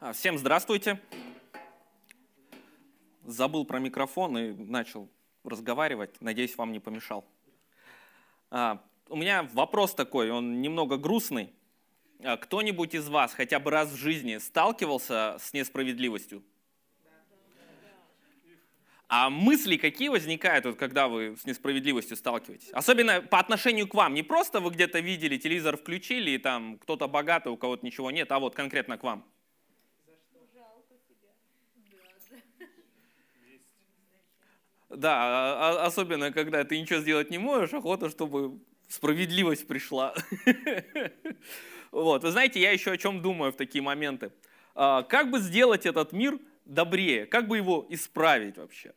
А, всем здравствуйте. Забыл про микрофон и начал разговаривать. Надеюсь, вам не помешал. А, у меня вопрос такой, он немного грустный. А, кто-нибудь из вас хотя бы раз в жизни сталкивался с несправедливостью? А мысли какие возникают, вот, когда вы с несправедливостью сталкиваетесь? Особенно по отношению к вам. Не просто вы где-то видели, телевизор включили, и там кто-то богатый, у кого-то ничего нет, а вот конкретно к вам. Да, а, а, особенно когда ты ничего сделать не можешь, охота, чтобы справедливость пришла. Вот, вы знаете, я еще о чем думаю в такие моменты. А, как бы сделать этот мир добрее? Как бы его исправить вообще?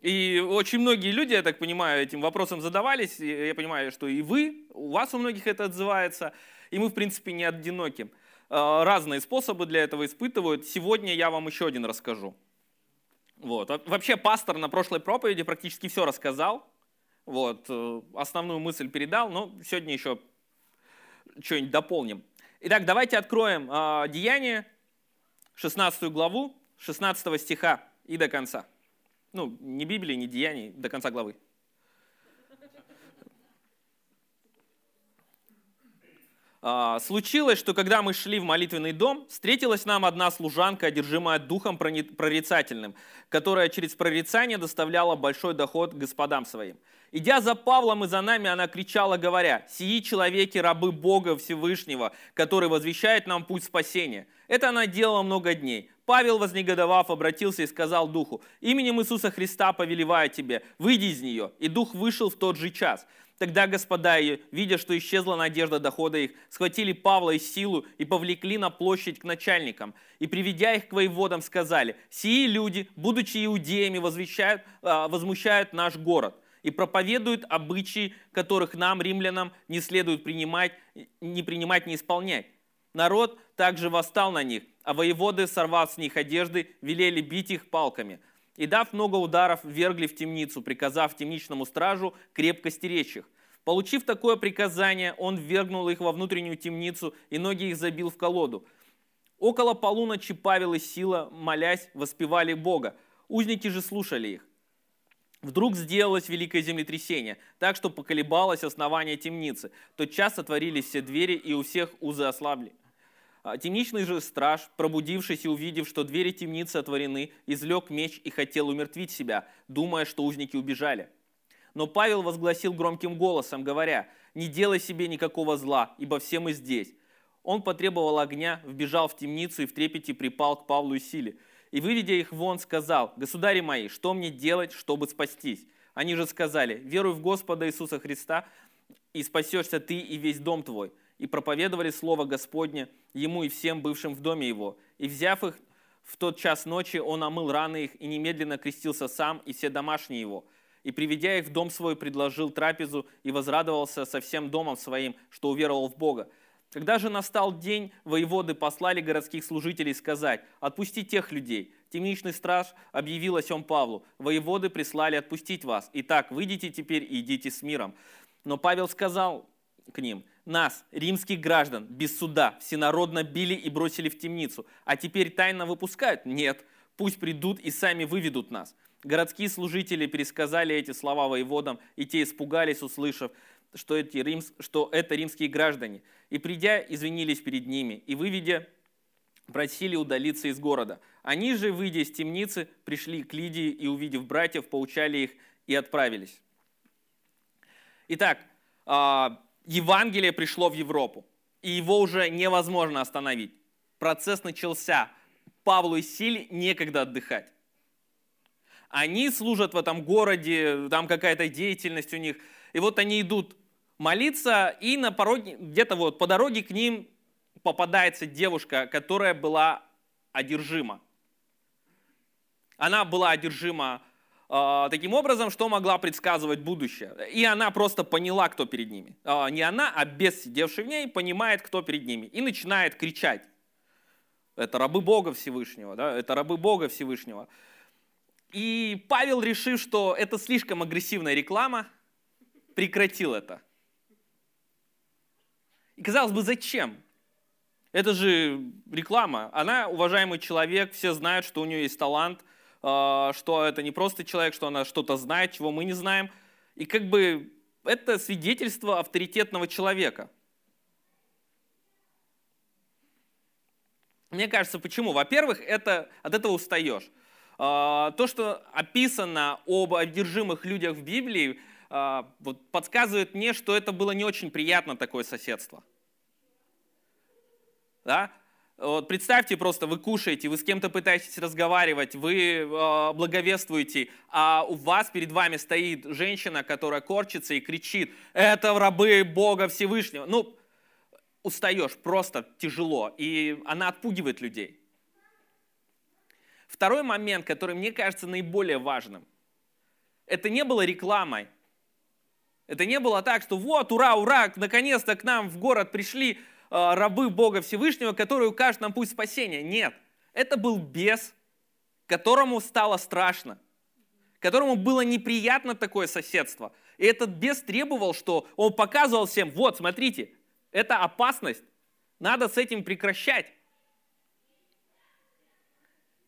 И очень многие люди, я так понимаю, этим вопросом задавались. Я понимаю, что и вы, у вас у многих это отзывается. И мы, в принципе, не одиноки. Разные способы для этого испытывают. Сегодня я вам еще один расскажу. Вот. Вообще пастор на прошлой проповеди практически все рассказал. Вот. Э, основную мысль передал, но сегодня еще что-нибудь дополним. Итак, давайте откроем э, Деяние, 16 главу, 16 стиха и до конца. Ну, не Библии, не Деяний, до конца главы. Случилось, что когда мы шли в молитвенный дом, встретилась нам одна служанка, одержимая духом прорицательным, которая через прорицание доставляла большой доход господам своим. Идя за Павлом и за нами, она кричала, говоря, «Сии человеки, рабы Бога Всевышнего, который возвещает нам путь спасения». Это она делала много дней. Павел, вознегодовав, обратился и сказал духу, «Именем Иисуса Христа повелеваю тебе, выйди из нее». И дух вышел в тот же час. Тогда господа ее, видя, что исчезла надежда дохода их, схватили Павла и силу и повлекли на площадь к начальникам. И, приведя их к воеводам, сказали, «Сии люди, будучи иудеями, возвещают, а, возмущают наш город и проповедуют обычаи, которых нам, римлянам, не следует принимать, не принимать, не исполнять». Народ также восстал на них, а воеводы, сорвав с них одежды, велели бить их палками – и, дав много ударов, вергли в темницу, приказав темничному стражу крепко стеречь их. Получив такое приказание, он ввергнул их во внутреннюю темницу, и ноги их забил в колоду. Около полуночи Павел и Сила, молясь, воспевали Бога. Узники же слушали их. Вдруг сделалось великое землетрясение, так что поколебалось основание темницы. Тот час отворились все двери, и у всех узы ослабли. А темничный же страж, пробудившись и увидев, что двери темницы отворены, излег меч и хотел умертвить себя, думая, что узники убежали. Но Павел возгласил громким голосом, говоря, «Не делай себе никакого зла, ибо все мы здесь». Он потребовал огня, вбежал в темницу и в трепете припал к Павлу и Силе. И, выведя их вон, сказал, «Государи мои, что мне делать, чтобы спастись?» Они же сказали, «Веруй в Господа Иисуса Христа, и спасешься ты и весь дом твой» и проповедовали Слово Господне ему и всем бывшим в доме его. И взяв их в тот час ночи, он омыл раны их и немедленно крестился сам и все домашние его. И, приведя их в дом свой, предложил трапезу и возрадовался со всем домом своим, что уверовал в Бога. Когда же настал день, воеводы послали городских служителей сказать, «Отпусти тех людей». Темничный страж объявил о сем Павлу. Воеводы прислали отпустить вас. Итак, выйдите теперь и идите с миром. Но Павел сказал к ним, нас, римских граждан, без суда, всенародно били и бросили в темницу, а теперь тайно выпускают? Нет, пусть придут и сами выведут нас. Городские служители пересказали эти слова воеводам, и те испугались, услышав, что, эти римс, что это римские граждане. И придя, извинились перед ними, и выведя, просили удалиться из города. Они же, выйдя из темницы, пришли к Лидии и, увидев братьев, поучали их и отправились. Итак, а, Евангелие пришло в Европу, и его уже невозможно остановить. Процесс начался. Павлу и Силе некогда отдыхать. Они служат в этом городе, там какая-то деятельность у них. И вот они идут молиться, и на пороге, где-то вот по дороге к ним попадается девушка, которая была одержима. Она была одержима а, таким образом, что могла предсказывать будущее. И она просто поняла, кто перед ними. А, не она, а бес, сидевший в ней, понимает, кто перед ними. И начинает кричать. Это рабы Бога Всевышнего, да? это рабы Бога Всевышнего. И Павел, решив, что это слишком агрессивная реклама, прекратил это. И казалось бы, зачем? Это же реклама. Она уважаемый человек, все знают, что у нее есть талант, а, что это не просто человек, что она что-то знает, чего мы не знаем. И как бы это свидетельство авторитетного человека. Мне кажется, почему? Во-первых, это, от этого устаешь. А, то, что описано об одержимых людях в Библии, а, вот, подсказывает мне, что это было не очень приятно, такое соседство. Да? Вот представьте просто, вы кушаете, вы с кем-то пытаетесь разговаривать, вы э, благовествуете, а у вас перед вами стоит женщина, которая корчится и кричит, это рабы Бога Всевышнего. Ну, устаешь, просто тяжело, и она отпугивает людей. Второй момент, который мне кажется наиболее важным, это не было рекламой. Это не было так, что вот, ура, ура, наконец-то к нам в город пришли Э, рабы Бога Всевышнего, которые укажут нам путь спасения. Нет, это был бес, которому стало страшно, которому было неприятно такое соседство. И этот бес требовал, что он показывал всем, вот, смотрите, это опасность, надо с этим прекращать.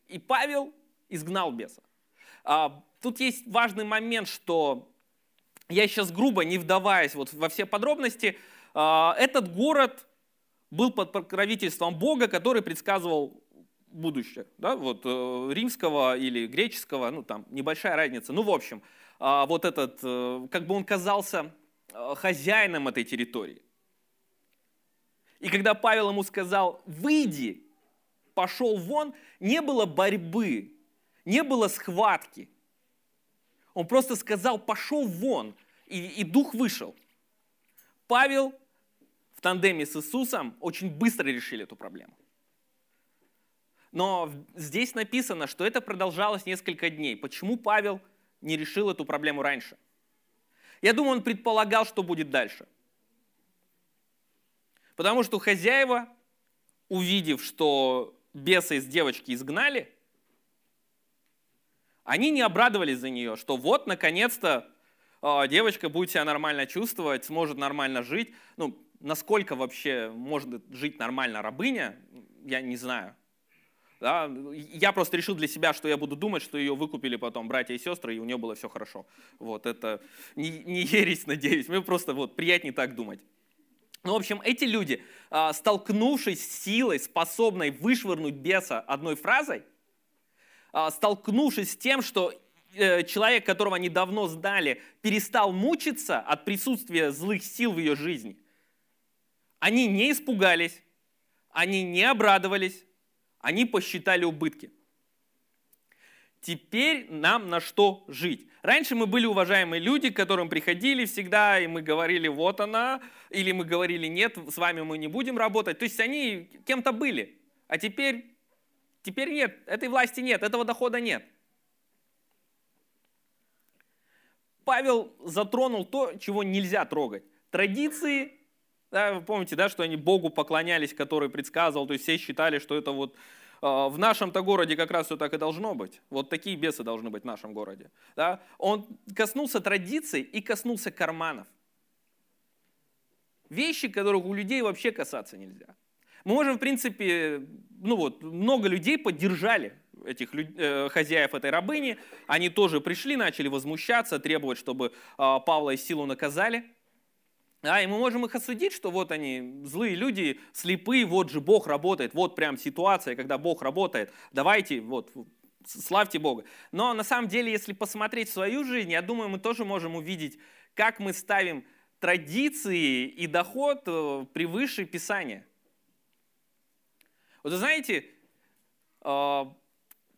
И Павел изгнал беса. А, тут есть важный момент, что я сейчас грубо, не вдаваясь вот во все подробности, а, этот город был под покровительством Бога, который предсказывал будущее, да, вот э, римского или греческого, ну там небольшая разница, ну в общем, э, вот этот, э, как бы он казался э, хозяином этой территории. И когда Павел ему сказал, выйди, пошел вон, не было борьбы, не было схватки. Он просто сказал, пошел вон, и, и дух вышел. Павел тандеме с Иисусом очень быстро решили эту проблему. Но здесь написано, что это продолжалось несколько дней. Почему Павел не решил эту проблему раньше? Я думаю, он предполагал, что будет дальше. Потому что хозяева, увидев, что беса из девочки изгнали, они не обрадовались за нее, что вот, наконец-то, а, девочка будет себя нормально чувствовать, сможет нормально жить. Ну, насколько вообще может жить нормально рабыня, я не знаю. Да? Я просто решил для себя, что я буду думать, что ее выкупили потом братья и сестры, и у нее было все хорошо. Вот это не, не ересь, надеюсь, мне просто вот приятнее так думать. Ну, в общем, эти люди, а, столкнувшись с силой, способной вышвырнуть беса одной фразой, а, столкнувшись с тем, что э, человек, которого они давно знали, перестал мучиться от присутствия злых сил в ее жизни, они не испугались, они не обрадовались, они посчитали убытки. Теперь нам на что жить? Раньше мы были уважаемые люди, к которым приходили всегда, и мы говорили, вот она, или мы говорили, нет, с вами мы не будем работать. То есть они кем-то были. А теперь, теперь нет, этой власти нет, этого дохода нет. Павел затронул то, чего нельзя трогать. Традиции да, вы помните, да, что они Богу поклонялись, который предсказывал, то есть все считали, что это вот в нашем-то городе как раз все так и должно быть. Вот такие бесы должны быть в нашем городе. Да? Он коснулся традиций и коснулся карманов. Вещи, которых у людей вообще касаться нельзя. Мы можем, в принципе, ну вот, много людей поддержали этих э, хозяев этой рабыни. Они тоже пришли, начали возмущаться, требовать, чтобы э, Павла и Силу наказали. Да, и мы можем их осудить, что вот они, злые люди, слепые, вот же Бог работает, вот прям ситуация, когда Бог работает, давайте, вот, славьте Бога. Но на самом деле, если посмотреть свою жизнь, я думаю, мы тоже можем увидеть, как мы ставим традиции и доход э, превыше Писания. Вот вы знаете, э,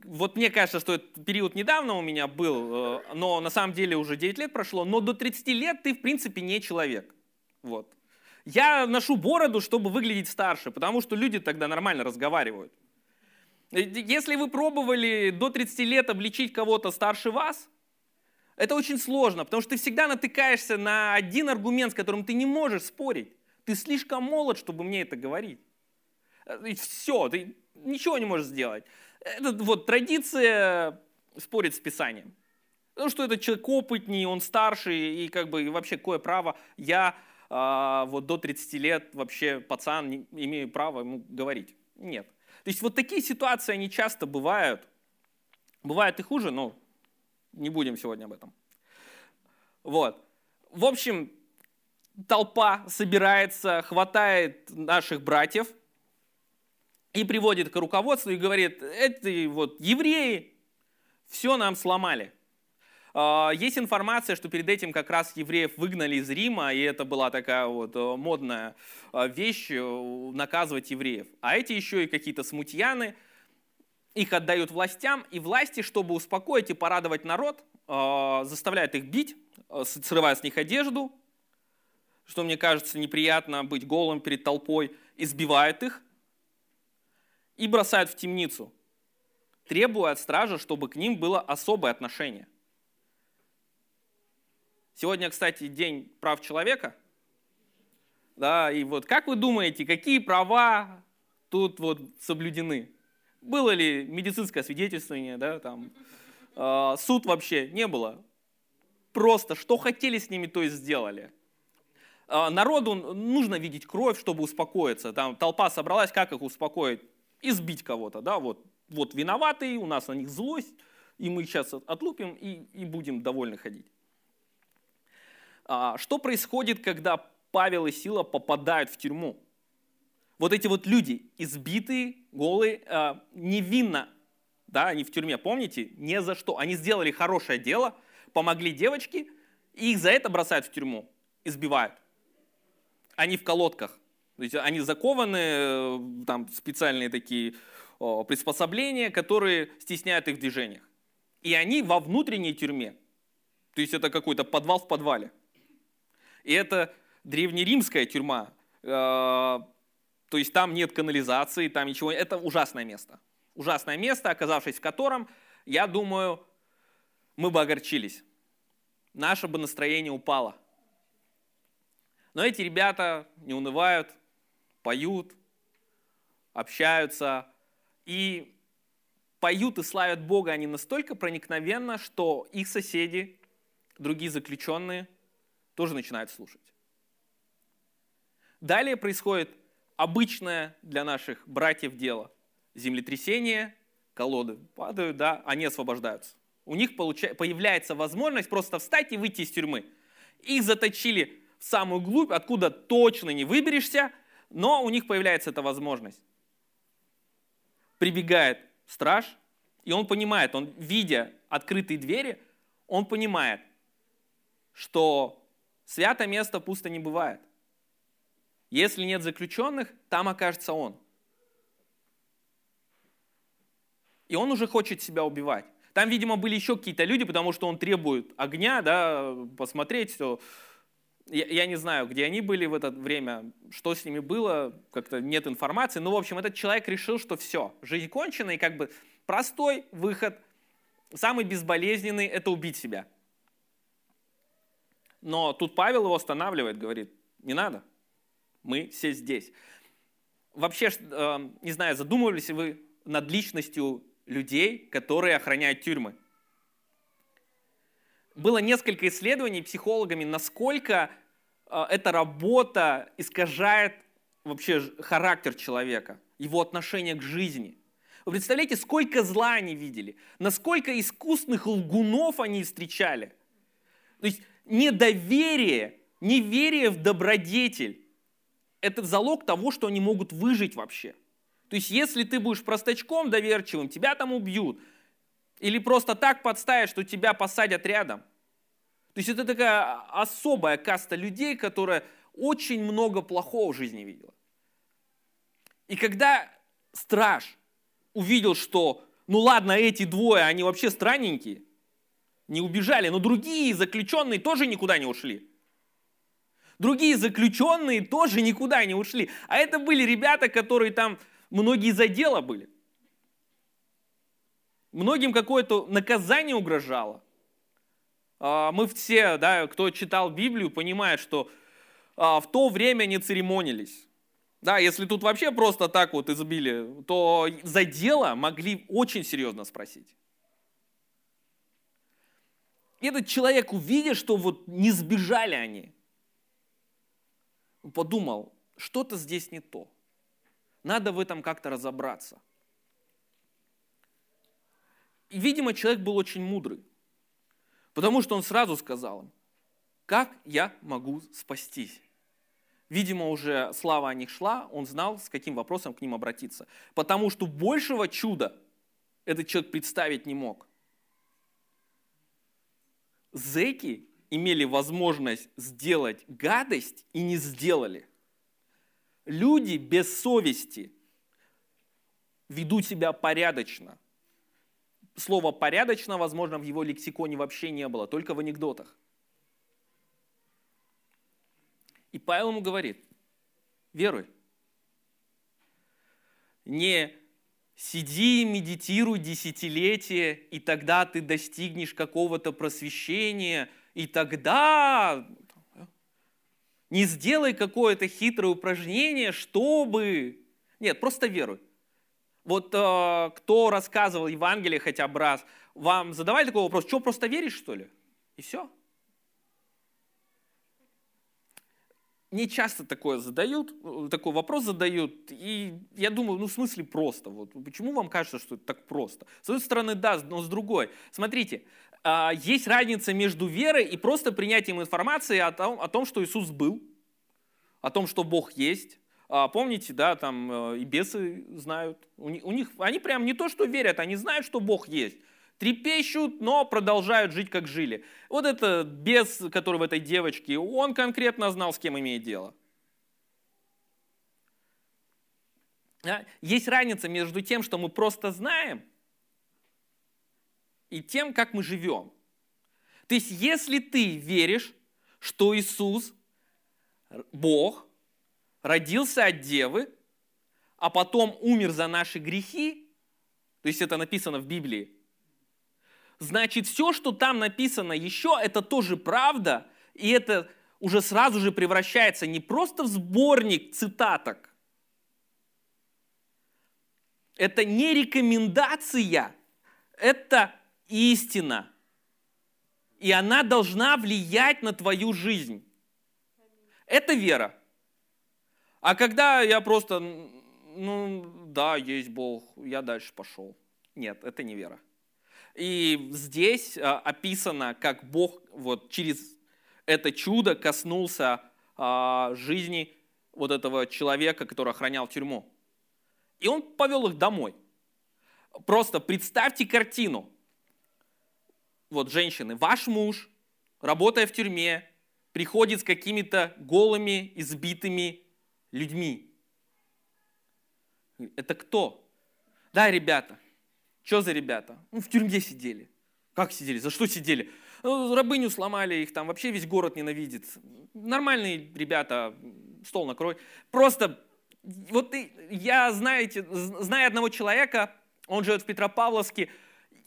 вот мне кажется, что этот период недавно у меня был, э, но на самом деле уже 9 лет прошло, но до 30 лет ты, в принципе, не человек. Вот. Я ношу бороду, чтобы выглядеть старше, потому что люди тогда нормально разговаривают. Если вы пробовали до 30 лет обличить кого-то старше вас, это очень сложно, потому что ты всегда натыкаешься на один аргумент, с которым ты не можешь спорить. Ты слишком молод, чтобы мне это говорить. И все, ты ничего не можешь сделать. Это вот традиция спорит с Писанием. Потому что этот человек опытнее, он старше, и как бы и вообще какое право я вот до 30 лет вообще пацан, не имею права ему говорить. Нет. То есть вот такие ситуации, они часто бывают. Бывает и хуже, но не будем сегодня об этом. Вот. В общем, толпа собирается, хватает наших братьев и приводит к руководству и говорит, это вот евреи все нам сломали. А, есть информация, что перед этим как раз евреев выгнали из Рима, и это была такая вот э, модная э, вещь э, наказывать евреев. А эти еще и какие-то смутьяны, их отдают властям, и власти, чтобы успокоить и порадовать народ, заставляют их бить, срывая с них одежду, что мне кажется неприятно быть голым перед толпой, избивают их и бросают в темницу, требуя от стража, чтобы к ним было особое отношение. Сегодня, кстати, день прав человека. Да, и вот как вы думаете, какие права тут вот соблюдены? Было ли медицинское свидетельствование, да, там, э, суд вообще не было. Просто что хотели с ними, то и сделали. Э, народу нужно видеть кровь, чтобы успокоиться. Там толпа собралась, как их успокоить? Избить кого-то, да, вот, вот виноватые, у нас на них злость, и мы сейчас отлупим и, и будем довольны ходить. А, что происходит, когда Павел и Сила попадают в тюрьму? Вот эти вот люди, избитые, голые, а, невинно, да, они в тюрьме, помните, не за что. Они сделали хорошее дело, помогли девочке, и их за это бросают в тюрьму, избивают. Они в колодках. То есть они закованы, э, там специальные такие приспособления, которые стесняют их в движениях. И они во внутренней тюрьме. То есть это какой-то подвал в подвале. И это древнеримская тюрьма. Э, то есть там нет канализации, там ничего. Это ужасное место. Ужасное место, оказавшись в котором, я думаю, мы бы огорчились. Наше бы настроение упало. Но эти ребята не унывают, поют, общаются и поют и славят Бога они настолько проникновенно, что их соседи, другие заключенные, тоже начинают слушать. Далее происходит обычное для наших братьев дело. Землетрясение, колоды падают, да, они освобождаются. У них появляется возможность просто встать и выйти из тюрьмы. Их заточили в самую глубь, откуда точно не выберешься, но у них появляется эта возможность. Прибегает страж, и он понимает, он, видя открытые двери, он понимает, что Свято место пусто не бывает. Если нет заключенных, там окажется он. И он уже хочет себя убивать. Там, видимо, были еще какие-то люди, потому что он требует огня, да, посмотреть все. Я, я не знаю, где они были в это время, что с ними было, как-то нет информации. Но, в общем, этот человек решил, что все, жизнь кончена, и как бы простой выход, самый безболезненный – это убить себя – но тут Павел его останавливает, говорит, не надо, мы все здесь. Вообще, э, не знаю, задумывались ли вы над личностью людей, которые охраняют тюрьмы? Было несколько исследований психологами, насколько э, эта работа искажает вообще характер человека, его отношение к жизни. Вы представляете, сколько зла они видели, насколько искусных лгунов они встречали. То есть недоверие, неверие в добродетель – это залог того, что они могут выжить вообще. То есть если ты будешь простачком доверчивым, тебя там убьют. Или просто так подставят, что тебя посадят рядом. То есть это такая особая каста людей, которая очень много плохого в жизни видела. И когда страж увидел, что ну ладно, эти двое, они вообще странненькие, не убежали, но другие заключенные тоже никуда не ушли. Другие заключенные тоже никуда не ушли. А это были ребята, которые там, многие за дело были. Многим какое-то наказание угрожало. А, мы все, да, кто читал Библию, понимает, что а, в то время не церемонились. Да, если тут вообще просто так вот избили, то за дело могли очень серьезно спросить этот человек увидит, что вот не сбежали они. подумал, что-то здесь не то. Надо в этом как-то разобраться. И, видимо, человек был очень мудрый, потому что он сразу сказал им, как я могу спастись? Видимо, уже слава о них шла, он знал, с каким вопросом к ним обратиться. Потому что большего чуда этот человек представить не мог. Зеки имели возможность сделать гадость и не сделали. Люди без совести ведут себя порядочно. Слово «порядочно», возможно, в его лексиконе вообще не было, только в анекдотах. И Павел ему говорит, веруй. Не сиди, медитируй десятилетия, и тогда ты достигнешь какого-то просвещения, и тогда не сделай какое-то хитрое упражнение, чтобы... Нет, просто веруй. Вот э, кто рассказывал Евангелие хотя бы раз, вам задавали такой вопрос, что, просто веришь, что ли? И все. Мне часто такое задают, такой вопрос задают, и я думаю, ну в смысле просто, вот почему вам кажется, что это так просто? С одной стороны, да, но с другой. Смотрите, а, есть разница между верой и просто принятием информации о том, о том что Иисус был, о том, что Бог есть. А, помните, да, там э, и бесы знают, у них, они прям не то, что верят, они знают, что Бог есть трепещут, но продолжают жить, как жили. Вот это бес, который в этой девочке, он конкретно знал, с кем имеет дело. Есть разница между тем, что мы просто знаем, и тем, как мы живем. То есть, если ты веришь, что Иисус, Бог, родился от девы, а потом умер за наши грехи, то есть это написано в Библии, значит все, что там написано еще, это тоже правда, и это уже сразу же превращается не просто в сборник цитаток, это не рекомендация, это истина. И она должна влиять на твою жизнь. Это вера. А когда я просто, ну да, есть Бог, я дальше пошел. Нет, это не вера. И здесь а, описано, как Бог вот через это чудо коснулся а, жизни вот этого человека, который охранял тюрьму. И он повел их домой. Просто представьте картину. Вот женщины, ваш муж, работая в тюрьме, приходит с какими-то голыми, избитыми людьми. Это кто? Да, ребята, что за ребята? Ну, в тюрьме сидели. Как сидели? За что сидели? Ну, рабыню сломали, их там вообще весь город ненавидит. Нормальные ребята, стол накрой. Просто, вот я, знаете, знаю одного человека, он живет в Петропавловске,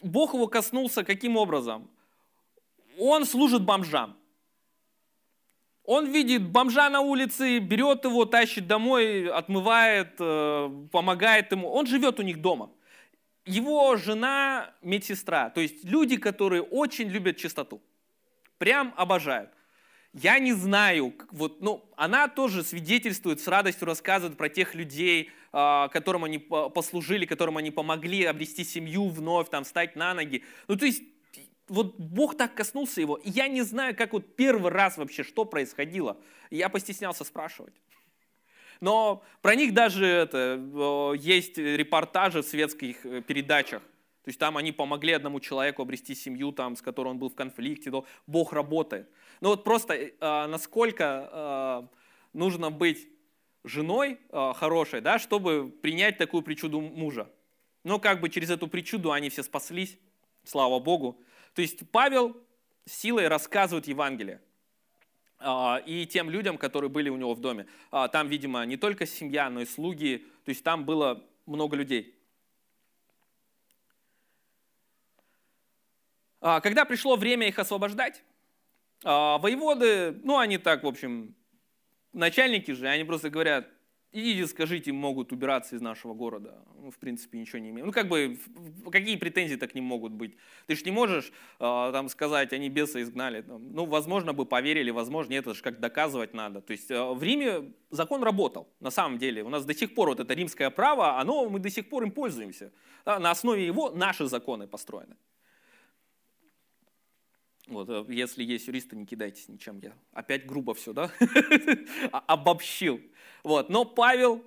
Бог его коснулся каким образом? Он служит бомжам. Он видит бомжа на улице, берет его, тащит домой, отмывает, э, помогает ему. Он живет у них дома его жена медсестра, то есть люди, которые очень любят чистоту, прям обожают. Я не знаю, вот, ну, она тоже свидетельствует, с радостью рассказывает про тех людей, а, которым они послужили, которым они помогли обрести семью вновь, там, встать на ноги. Ну, то есть, вот Бог так коснулся его, я не знаю, как вот первый раз вообще, что происходило. Я постеснялся спрашивать. Но про них даже это, есть репортажи в светских э, передачах. То есть там они помогли одному человеку обрести семью, там, с которой он был в конфликте. Но Бог работает. Но вот просто э, насколько э, нужно быть женой хорошей, да, чтобы принять такую причуду мужа. Но как бы через эту причуду они все спаслись, слава Богу. То есть Павел силой рассказывает Евангелие. А, и тем людям, которые были у него в доме. А, там, видимо, не только семья, но и слуги, то есть там было много людей. А, когда пришло время их освобождать, воеводы, ну они так, в общем, начальники же, они просто говорят, идите скажите, могут убираться из нашего города. Мы, в принципе, ничего не имеем. Ну, как бы, какие претензии-то к ним могут быть? Ты же не можешь э, там сказать, они беса изгнали. Ну, возможно, бы поверили, возможно, нет, это же как доказывать надо. То есть э, в Риме закон работал, на самом деле. У нас до сих пор вот это римское право, оно, мы до сих пор им пользуемся. Да? На основе его наши законы построены. Вот, э, если есть юристы, не кидайтесь ничем. Я опять грубо все, да? Обобщил. Вот, но Павел,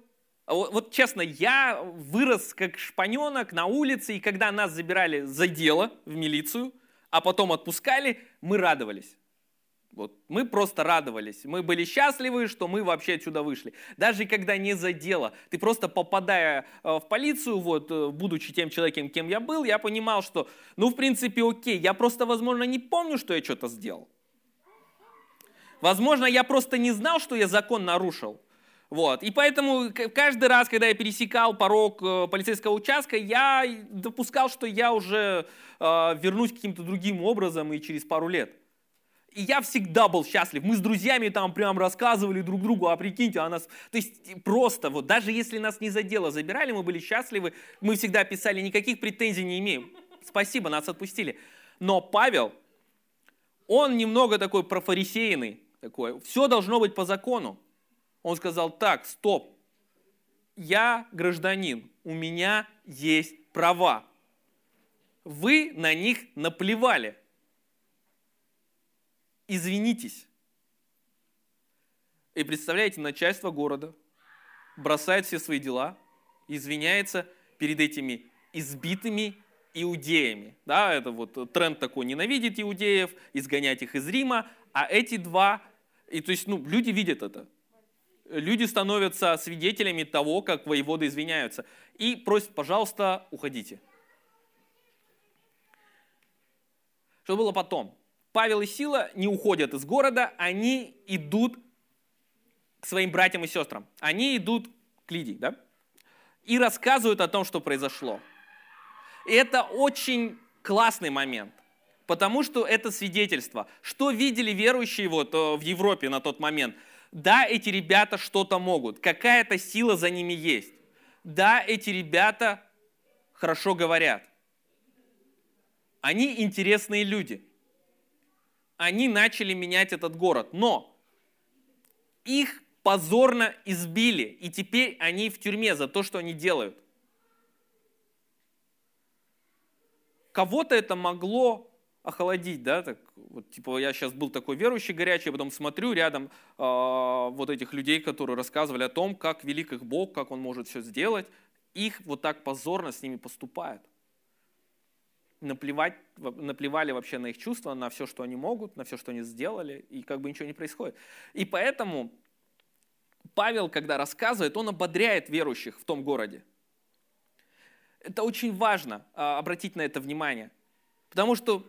вот, вот честно, я вырос как шпаненок на улице, и когда нас забирали за дело в милицию, а потом отпускали, мы радовались. Вот, мы просто радовались. Мы были счастливы, что мы вообще отсюда вышли. Даже когда не за дело. Ты просто попадая э, в полицию, вот, э, будучи тем человеком, кем я был, я понимал, что, ну, в принципе, окей. Я просто, возможно, не помню, что я что-то сделал. Возможно, я просто не знал, что я закон нарушил. Вот. И поэтому каждый раз, когда я пересекал порог э, полицейского участка, я допускал, что я уже э, вернусь каким-то другим образом и через пару лет. И я всегда был счастлив. Мы с друзьями там прям рассказывали друг другу, а прикиньте, а нас... То есть просто вот, даже если нас не за дело забирали, мы были счастливы, мы всегда писали, никаких претензий не имеем. Спасибо, нас отпустили. Но Павел, он немного такой профарисейный, такой, все должно быть по закону. Он сказал, так, стоп, я гражданин, у меня есть права. Вы на них наплевали. Извинитесь. И представляете, начальство города бросает все свои дела, извиняется перед этими избитыми иудеями. Да, это вот тренд такой, ненавидеть иудеев, изгонять их из Рима, а эти два, и то есть, ну, люди видят это люди становятся свидетелями того, как воеводы извиняются. И просят, пожалуйста, уходите. Что было потом? Павел и Сила не уходят из города, они идут к своим братьям и сестрам. Они идут к Лидии, да? И рассказывают о том, что произошло. И это очень классный момент, потому что это свидетельство. Что видели верующие вот э, в Европе на тот момент – да, эти ребята что-то могут, какая-то сила за ними есть. Да, эти ребята хорошо говорят. Они интересные люди. Они начали менять этот город, но их позорно избили, и теперь они в тюрьме за то, что они делают. Кого-то это могло охладить, да, так вот, типа я сейчас был такой верующий горячий, потом смотрю рядом э, вот этих людей, которые рассказывали о том, как велик их Бог, как Он может все сделать, их вот так позорно с ними поступают. Наплевать, наплевали вообще на их чувства, на все, что они могут, на все, что они сделали, и как бы ничего не происходит. И поэтому Павел, когда рассказывает, он ободряет верующих в том городе. Это очень важно, а, обратить на это внимание. Потому что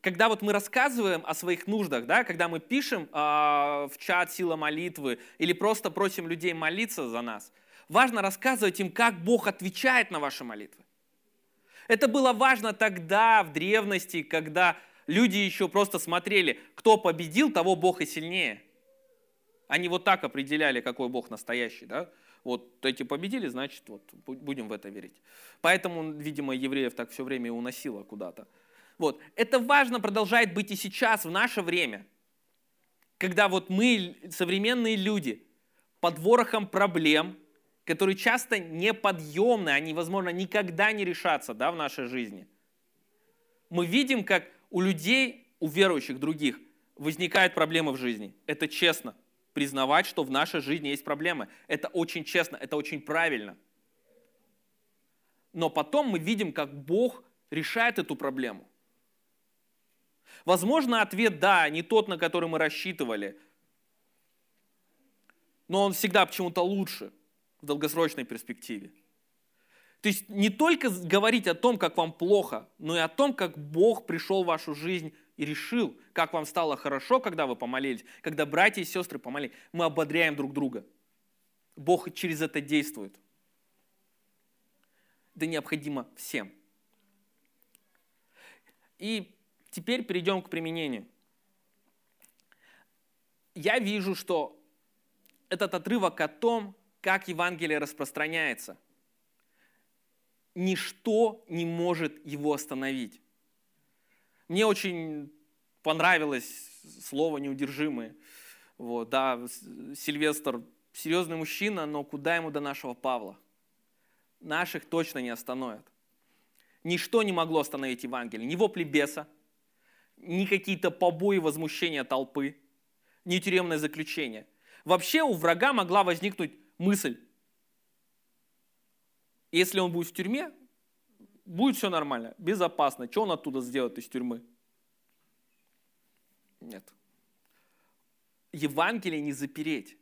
когда вот мы рассказываем о своих нуждах, да, когда мы пишем э, в чат «Сила молитвы» или просто просим людей молиться за нас, важно рассказывать им, как Бог отвечает на ваши молитвы. Это было важно тогда, в древности, когда люди еще просто смотрели, кто победил, того Бог и сильнее. Они вот так определяли, какой Бог настоящий. Да? Вот эти победили, значит, вот, будем в это верить. Поэтому, видимо, евреев так все время и уносило куда-то. Вот. Это важно продолжает быть и сейчас, в наше время, когда вот мы, современные люди, под ворохом проблем, которые часто неподъемны, они, возможно, никогда не решатся да, в нашей жизни. Мы видим, как у людей, у верующих других, возникают проблемы в жизни. Это честно. Признавать, что в нашей жизни есть проблемы. Это очень честно, это очень правильно. Но потом мы видим, как Бог решает эту проблему. Возможно, ответ «да», не тот, на который мы рассчитывали, но он всегда почему-то лучше в долгосрочной перспективе. То есть не только говорить о том, как вам плохо, но и о том, как Бог пришел в вашу жизнь и решил, как вам стало хорошо, когда вы помолились, когда братья и сестры помолились. Мы ободряем друг друга. Бог через это действует. Это необходимо всем. И Теперь перейдем к применению. Я вижу, что этот отрывок о том, как Евангелие распространяется. Ничто не может его остановить. Мне очень понравилось слово «неудержимые». Вот, да, Сильвестр серьезный мужчина, но куда ему до нашего Павла? Наших точно не остановят. Ничто не могло остановить Евангелие. Ни вопли беса, ни какие-то побои, возмущения толпы, ни тюремное заключение. Вообще у врага могла возникнуть мысль, если он будет в тюрьме, будет все нормально, безопасно. Что он оттуда сделает из тюрьмы? Нет. Евангелие не запереть.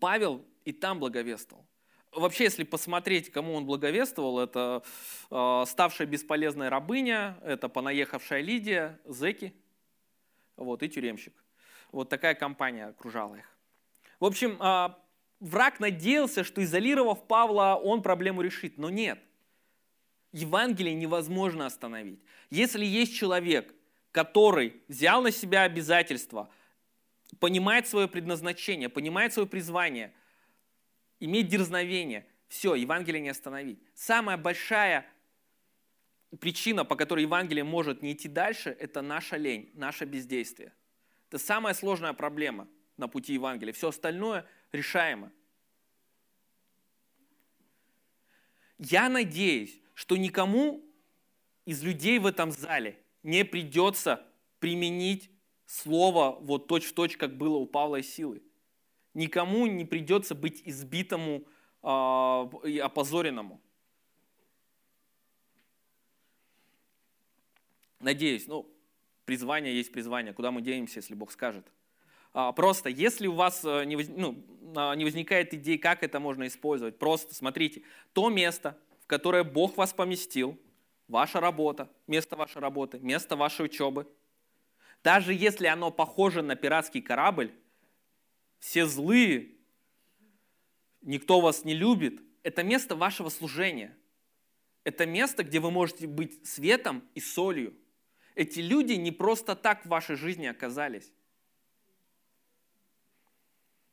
Павел и там благовествовал. Вообще, если посмотреть, кому он благовествовал, это э, ставшая бесполезная рабыня, это понаехавшая Лидия, зеки, вот, и тюремщик. Вот такая компания окружала их. В общем, э, враг надеялся, что изолировав Павла, он проблему решит, но нет. Евангелие невозможно остановить. Если есть человек, который взял на себя обязательства – понимает свое предназначение, понимает свое призвание, имеет дерзновение, все, Евангелие не остановить. Самая большая причина, по которой Евангелие может не идти дальше, это наша лень, наше бездействие. Это самая сложная проблема на пути Евангелия. Все остальное решаемо. Я надеюсь, что никому из людей в этом зале не придется применить слово вот точь-в-точь, как было у Павла и Силы. Никому не придется быть избитому э, и опозоренному. Надеюсь, ну, призвание есть призвание. Куда мы денемся, если Бог скажет? А, просто, если у вас э, не, ну, а, не возникает идей, как это можно использовать, просто смотрите, то место, в которое Бог вас поместил, ваша работа, место вашей работы, место вашей учебы – даже если оно похоже на пиратский корабль, все злые, никто вас не любит, это место вашего служения. Это место, где вы можете быть светом и солью. Эти люди не просто так в вашей жизни оказались.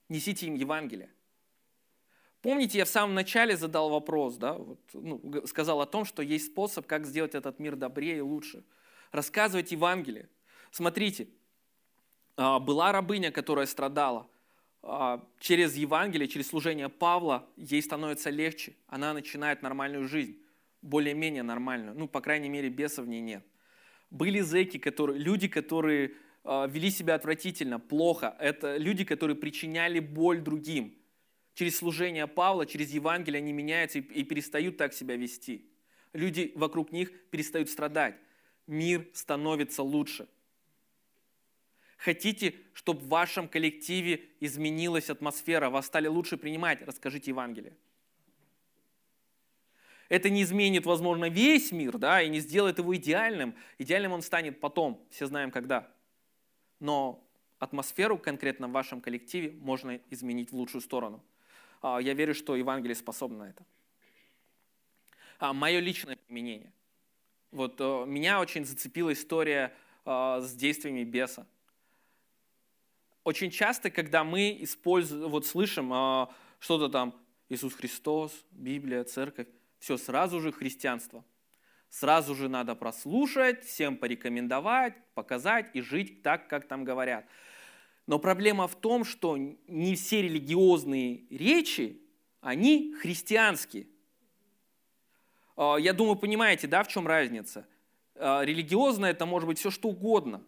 Несите им Евангелие. Помните, я в самом начале задал вопрос, да, вот, ну, сказал о том, что есть способ, как сделать этот мир добрее и лучше. Рассказывать Евангелие. Смотрите, а, была рабыня, которая страдала. А, через Евангелие, через служение Павла ей становится легче. Она начинает нормальную жизнь, более-менее нормальную. Ну, по крайней мере, бесов в ней нет. Были зеки, которые, люди, которые а, вели себя отвратительно, плохо. Это люди, которые причиняли боль другим. Через служение Павла, через Евангелие они меняются и, и перестают так себя вести. Люди вокруг них перестают страдать. Мир становится лучше. Хотите, чтобы в вашем коллективе изменилась атмосфера, вас стали лучше принимать, расскажите Евангелие. Это не изменит, возможно, весь мир, да, и не сделает его идеальным. Идеальным он станет потом, все знаем когда. Но атмосферу конкретно в вашем коллективе можно изменить в лучшую сторону. А, я верю, что Евангелие способно на это. А, Мое личное применение. Вот э, меня очень зацепила история а, с действиями беса очень часто, когда мы используем, вот слышим что-то там, Иисус Христос, Библия, Церковь, все, сразу же христианство. Сразу же надо прослушать, всем порекомендовать, показать и жить так, как там говорят. Но проблема в том, что не все религиозные речи, они христианские. А, я думаю, понимаете, да, в чем разница? А, религиозное это может быть все что угодно.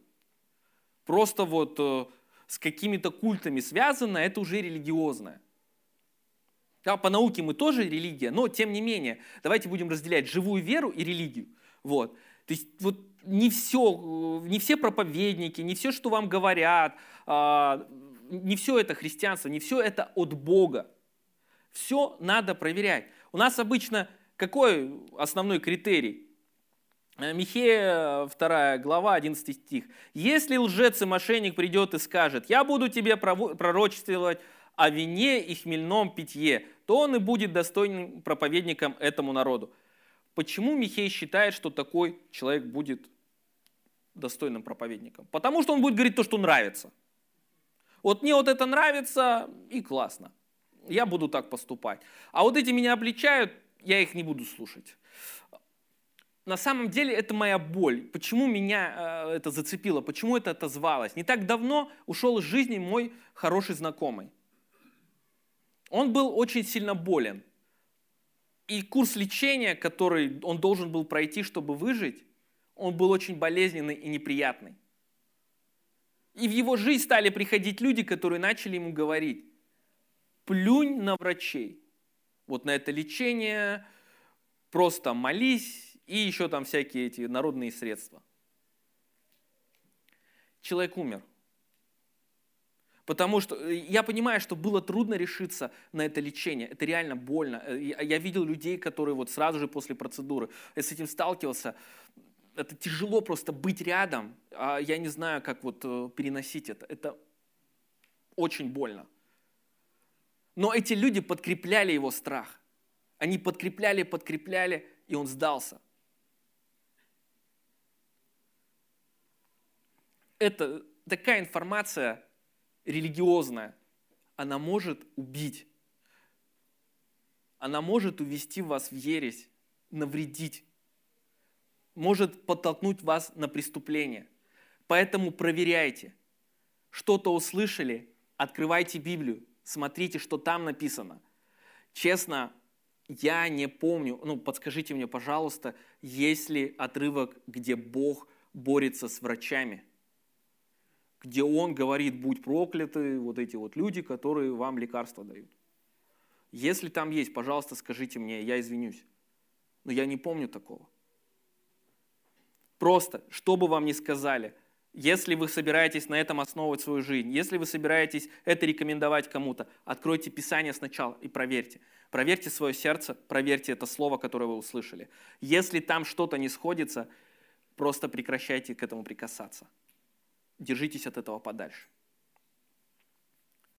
Просто вот э, с какими-то культами связано, это уже религиозное. Да, по науке мы тоже религия, но тем не менее, давайте будем разделять живую веру и религию. Вот. То есть вот не все, не все проповедники, не все, что вам говорят, а, не все это христианство, не все это от Бога. Все надо проверять. У нас обычно какой основной критерий? Э, Михея 2 глава, 11 стих. «Если лжец и мошенник придет и скажет, я буду тебе пророчествовать о вине и хмельном питье, то он и будет достойным проповедником этому народу». Почему Михей считает, что такой человек будет достойным проповедником? Потому что он будет говорить то, что нравится. Вот мне вот это нравится и классно. Я буду так поступать. А вот эти меня обличают, я их не буду слушать. На самом деле это моя боль. Почему меня э, это зацепило? Почему это отозвалось? Не так давно ушел из жизни мой хороший знакомый. Он был очень сильно болен. И курс лечения, который он должен был пройти, чтобы выжить, он был очень болезненный и неприятный. И в его жизнь стали приходить люди, которые начали ему говорить, плюнь на врачей, вот на это лечение, просто молись и еще там всякие эти народные средства. Человек умер. Потому что э, я понимаю, что было трудно решиться на это лечение. Это реально больно. Э, я видел людей, которые вот сразу же после процедуры, с этим сталкивался. Это тяжело просто быть рядом. А я не знаю, как вот э, переносить это. Это очень больно. Но эти люди подкрепляли его страх. Они подкрепляли, подкрепляли, и он сдался. Это такая информация, религиозная, она может убить. Она может увести вас в ересь, навредить, может подтолкнуть вас на преступление. Поэтому проверяйте. Что-то услышали, открывайте Библию, смотрите, что там написано. Честно, я не помню, ну подскажите мне, пожалуйста, есть ли отрывок, где Бог борется с врачами – где он говорит, будь прокляты, вот эти вот люди, которые вам лекарства дают. Если там есть, пожалуйста, скажите мне, я извинюсь. Но я не помню такого. Просто, что бы вам ни сказали, если вы собираетесь на этом основывать свою жизнь, если вы собираетесь это рекомендовать кому-то, откройте Писание сначала и проверьте. Проверьте свое сердце, проверьте это слово, которое вы услышали. Если там что-то не сходится, просто прекращайте к этому прикасаться держитесь от этого подальше.